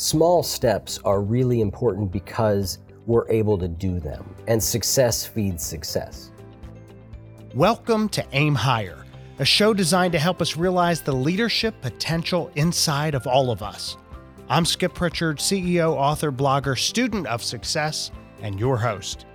small steps are really important because we're able to do them, and success feeds success. Welcome to Aim Higher, a show designed to help us realize the leadership potential inside of all of us. I'm Skip Pritchard, CEO, author, blogger, student of success, and your host.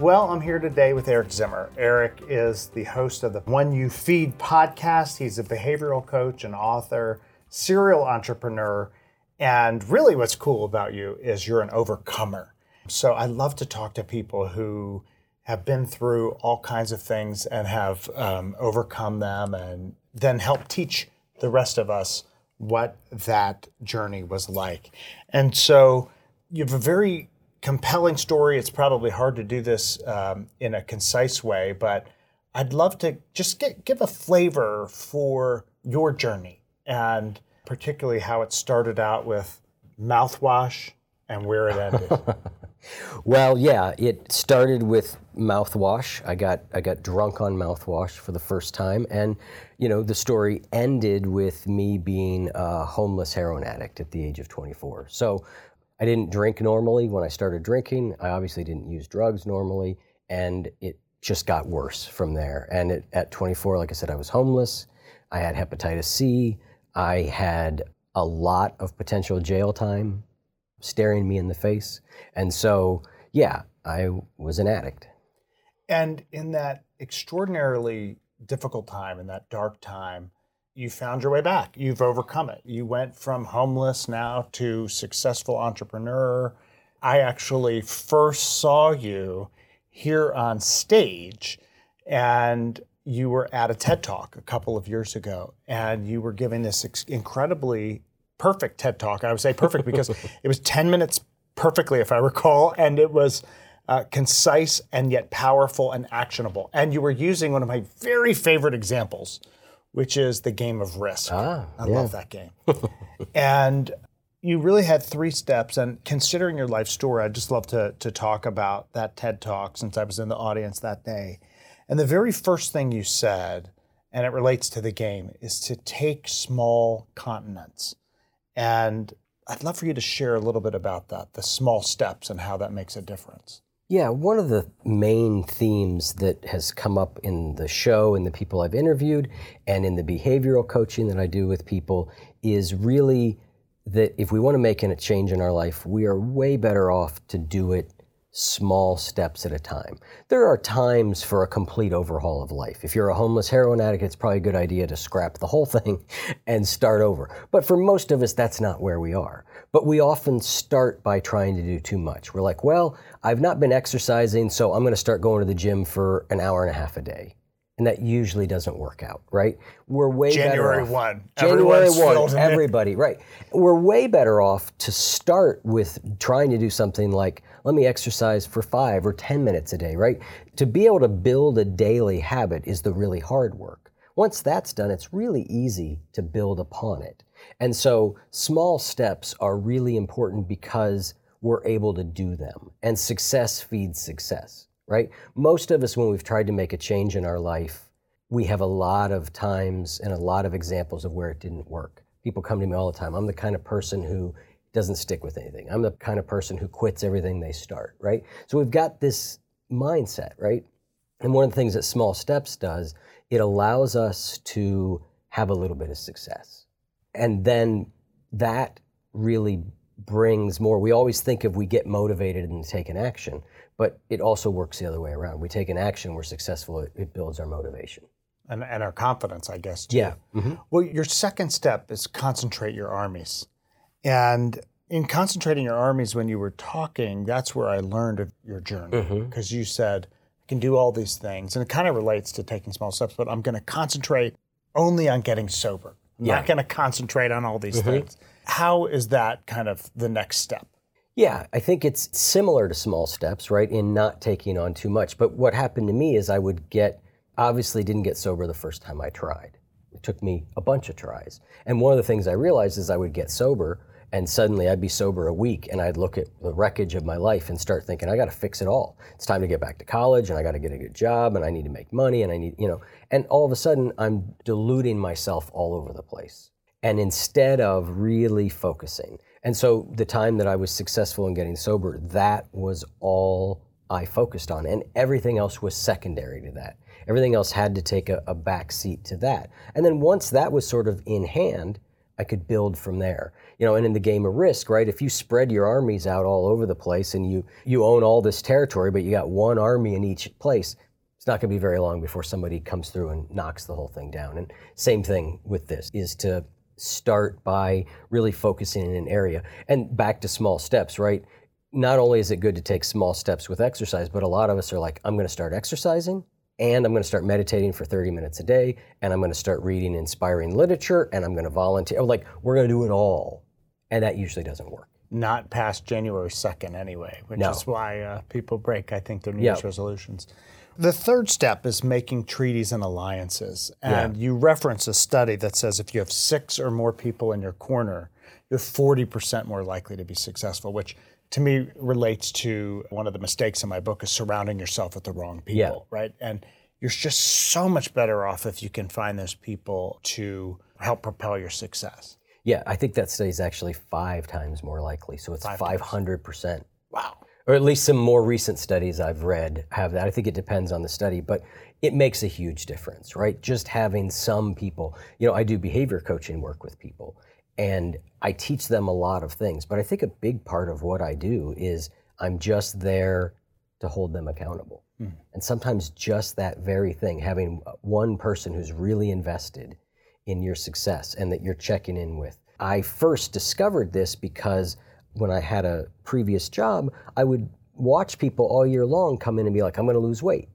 Well, I'm here today with Eric Zimmer. Eric is the host of the One You Feed podcast. He's a behavioral coach and author serial entrepreneur. And really, what's cool about you is you're an overcomer. So I love to talk to people who have been through all kinds of things and have um, overcome them and then help teach the rest of us what that journey was like. And so you have a very compelling story. It's probably hard to do this um, in a concise way, but I'd love to just get, give a flavor for your journey and particularly how it started out with mouthwash and where it ended. well, yeah, it started with mouthwash. I got I got drunk on mouthwash for the first time, and you know the story ended with me being a homeless heroin addict at the age of 24. So I didn't drink normally when I started drinking. I obviously didn't use drugs normally, and it just got worse from there. And it, at 24, like I said, I was homeless. I had hepatitis C. I had a lot of potential jail time staring me in the face. And so, yeah, I was an addict. And in that extraordinarily difficult time, in that dark time, you found your way back. You've overcome it. You went from homeless now to successful entrepreneur. I actually first saw you here on stage and you were at a TED Talk a couple of years ago, and you were giving this incredibly perfect TED Talk. I would say perfect because it was 10 minutes perfectly, if I recall, and it was uh, concise and yet powerful and actionable. And you were using one of my very favorite examples, which is the game of Risk. Ah, I yeah. love that game. and you really had three steps. And considering your life story, I'd just love to, to talk about that TED Talk since I was in the audience that day. And the very first thing you said, and it relates to the game, is to take small continents. And I'd love for you to share a little bit about that, the small steps and how that makes a difference. Yeah, one of the main themes that has come up in the show and the people I've interviewed and in the behavioral coaching that I do with people is really that if we want to make a change in our life, we are way better off to do it small steps at a time. There are times for a complete overhaul of life. If you're a homeless heroin addict, it's probably a good idea to scrap the whole thing and start over. But for most of us, that's not where we are. But we often start by trying to do too much. We're like, well, I've not been exercising, so I'm going to start going to the gym for an hour and a half a day and that usually doesn't work out, right? We're way January better off. one. January one. Everybody, right? We're way better off to start with trying to do something like let me exercise for five or ten minutes a day, right? To be able to build a daily habit is the really hard work. Once that's done, it's really easy to build upon it. And so small steps are really important because we're able to do them, and success feeds success right? Most of us, when we've tried to make a change in our life, we have a lot of times and a lot of examples of where it didn't work. People come to me all the time. I'm the kind of person who doesn't stick with anything. I'm the kind of person who quits everything they start, right? So we've got this mindset, right? And one of the things that small steps does, it allows us to have a little bit of success. And then that really brings more. We always think if we get motivated and take an action, but it also works the other way around. We take an action, we're successful, it, it builds our motivation. And, and our confidence, I guess. Too. Yeah. Mm-hmm. Well, your second step is concentrate your armies. And in concentrating your armies, when you were talking, that's where I learned of your journey. Because mm-hmm. you said, I can do all these things. And it kind of relates to taking small steps, but I'm going to concentrate only on getting sober. I'm yeah. not going to concentrate on all these mm-hmm. things. How is that kind of the next step? Yeah, I think it's similar to small steps, right, in not taking on too much. But what happened to me is I would get, obviously, didn't get sober the first time I tried. It took me a bunch of tries. And one of the things I realized is I would get sober and suddenly I'd be sober a week and I'd look at the wreckage of my life and start thinking, I got to fix it all. It's time to get back to college and I got to get a good job and I need to make money and I need, you know, and all of a sudden I'm deluding myself all over the place. And instead of really focusing, and so the time that I was successful in getting sober, that was all I focused on, and everything else was secondary to that. Everything else had to take a, a back seat to that. And then once that was sort of in hand, I could build from there. You know, and in the game of risk, right? If you spread your armies out all over the place and you you own all this territory, but you got one army in each place, it's not going to be very long before somebody comes through and knocks the whole thing down. And same thing with this is to start by really focusing in an area and back to small steps, right? Not only is it good to take small steps with exercise, but a lot of us are like, I'm going to start exercising and I'm going to start meditating for 30 minutes a day, and I'm going to start reading inspiring literature, and I'm going to volunteer. Like, we're going to do it all. And that usually doesn't work. Not past January 2nd, anyway, which No. is why uh, people break, I think, their New Yeah. Year's resolutions. The third step is making treaties and alliances. And you reference a study that says if you have six or more people in your corner, you're 40% more likely to be successful, which to me relates to one of the mistakes in my book is surrounding yourself with the wrong people, Yeah. right? And you're just so much better off if you can find those people to help propel your success. Yeah, I think that study is actually five times more likely. So it's Five 500%. Wow. Or at least some more recent studies I've read have that. I think it depends on the study, but it makes a huge difference, right? Just having some people, you know, I do behavior coaching work with people and I teach them a lot of things, but I think a big part of what I do is I'm just there to hold them accountable. Hmm. And sometimes just that very thing, having one person who's really invested in your success and that you're checking in with. I first discovered this because when I had a previous job, I would watch people all year long come in and be like, I'm going to lose weight.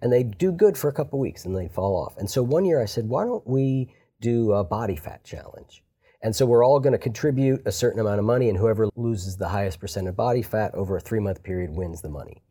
And they'd do good for a couple weeks and they'd fall off. And so one year I said, why don't we do a body fat challenge? And so we're all going to contribute a certain amount of money, and whoever loses the highest percent of body fat over a three month period wins the money.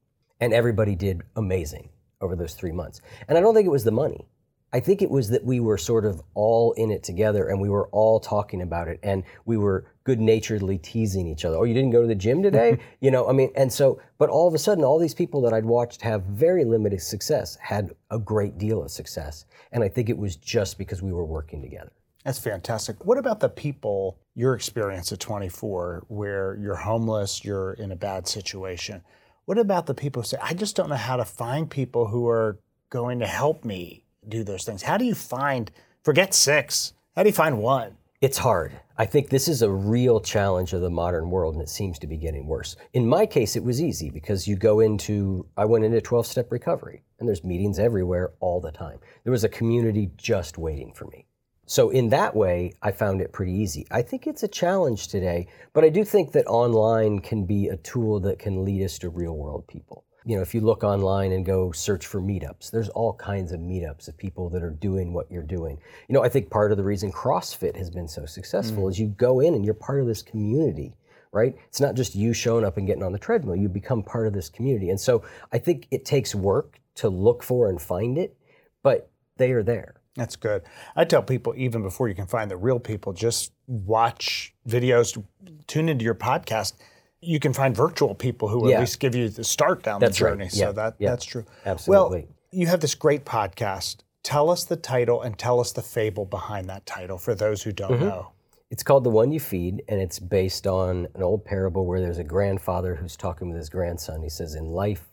And everybody did amazing over those three months. And I don't think it was the money. I think it was that we were sort of all in it together and we were all talking about it and we were good naturedly teasing each other. Oh, you didn't go to the gym today? you know, I mean, and so, but all of a sudden, all these people that I'd watched have very limited success had a great deal of success. And I think it was just because we were working together. That's fantastic. What about the people, your experience at 24, where you're homeless, you're in a bad situation? What about the people who say, I just don't know how to find people who are going to help me do those things? How do you find, forget six, how do you find one? It's hard. I think this is a real challenge of the modern world, and it seems to be getting worse. In my case, it was easy because you go into, I went into 12 step recovery, and there's meetings everywhere all the time. There was a community just waiting for me. So, in that way, I found it pretty easy. I think it's a challenge today, but I do think that online can be a tool that can lead us to real world people. You know, if you look online and go search for meetups, there's all kinds of meetups of people that are doing what you're doing. You know, I think part of the reason CrossFit has been so successful mm. is you go in and you're part of this community, right? It's not just you showing up and getting on the treadmill, you become part of this community. And so I think it takes work to look for and find it, but they are there. That's good. I tell people, even before you can find the real people, just watch videos, tune into your podcast. You can find virtual people who Yeah. at least give you the start down That's the right. journey. Yeah. So that, Yeah. that's true. Absolutely. Well, you have this great podcast. Tell us the title and tell us the fable behind that title for those who don't mm-hmm. know. It's called The One You Feed, and it's based on an old parable where there's a grandfather who's talking with his grandson. He says, In life,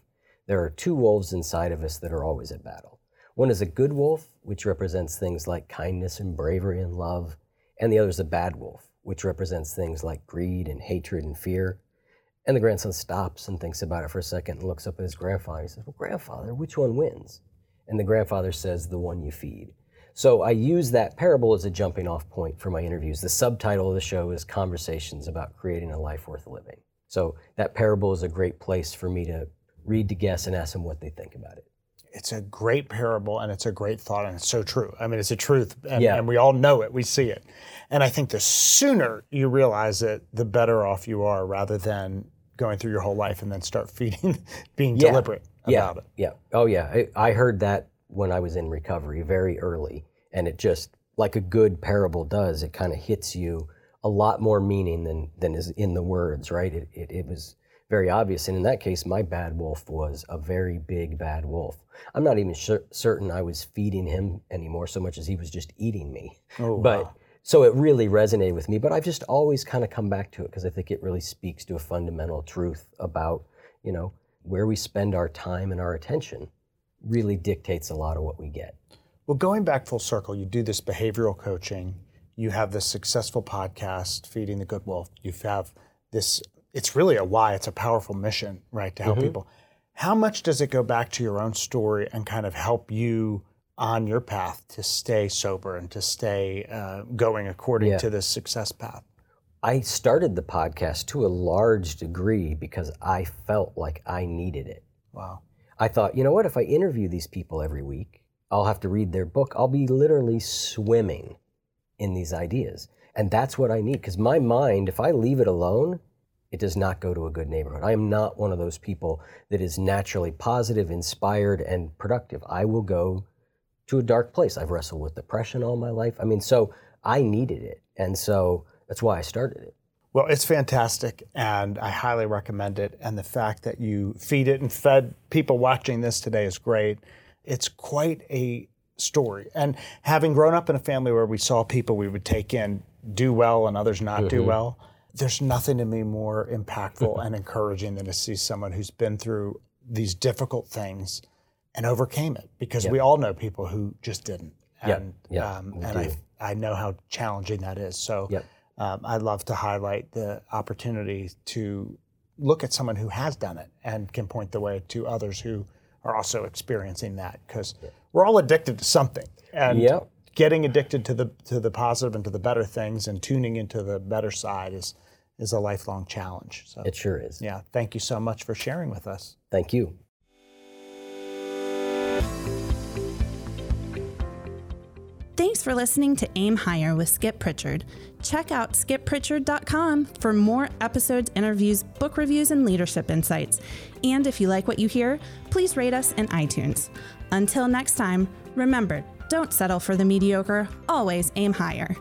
there are two wolves inside of us that are always at battle. One is a good wolf, which represents things like kindness and bravery and love, and the other is a bad wolf, which represents things like greed and hatred and fear. And the grandson stops and thinks about it for a second and looks up at his grandfather. He says, Well, grandfather, which one wins? And the grandfather says, The one you feed. So I use that parable as a jumping off point for my interviews. The subtitle of the show is Conversations about Creating a Life Worth Living. So that parable is a great place for me to read to guests and ask them what they think about it. It's a great parable and it's a great thought and it's so true. I mean, it's a truth and, Yeah. and we all know it, we see it. And I think the sooner you realize it, the better off you are rather than going through your whole life and then start feeding, being Yeah. deliberate yeah, about it. Yeah. Oh, yeah. I, I heard that when I was in recovery very early, and it just, like a good parable does, it kind of hits you a lot more meaning than than is in the words, right? It, it it was very obvious, and in that case, my bad wolf was a very big bad wolf. I'm not even cer- certain I was feeding him anymore, so much as he was just eating me. Oh, but wow. So it really resonated with me, but I've just always kind of come back to it because I think it really speaks to a fundamental truth about, you know, where we spend our time and our attention really dictates a lot of what we get. Well, going back full circle, you do this behavioral coaching, you have this successful podcast, Feeding the Good Wolf, you have this, it's really a why, it's a powerful mission, right, to help mm-hmm. people. How much does it go back to your own story and kind of help you on your path to stay sober and to stay uh, going according yeah. to this success path? I started the podcast to a large degree because I felt like I needed it. Wow. I thought, you know what, if I interview these people every week, I'll have to read their book. I'll be literally swimming in these ideas. And that's what I need because my mind, if I leave it alone, it does not go to a good neighborhood. I am not one of those people that is naturally positive, inspired, and productive. I will go to a dark place. I've wrestled with depression all my life. I mean, so I needed it. And so that's why I started it. Well, it's fantastic, and I highly recommend it. And the fact that you feed it and fed people watching this today is great. It's quite a story. And having grown up in a family where we saw people we would take in do well and others not mm-hmm. do well, there's nothing to me more impactful and encouraging than to see someone who's been through these difficult things and overcame it because yep. we all know people who just didn't. And, yep. Yep. Um, and I, I know how challenging that is. So um, I love to highlight the opportunity to look at someone who has done it and can point the way to others who are also experiencing that because we're all addicted to something. And yep. Getting addicted to the to the positive and to the better things and tuning into the better side is is a lifelong challenge. So it sure is. Yeah. Thank you so much for sharing with us. Thank you. Thanks for listening to Aim Higher with Skip Pritchard. Check out skippritchard.com for more episodes, interviews, book reviews, and leadership insights. And if you like what you hear, please rate us in iTunes. Until next time, remember don't settle for the mediocre, always aim higher.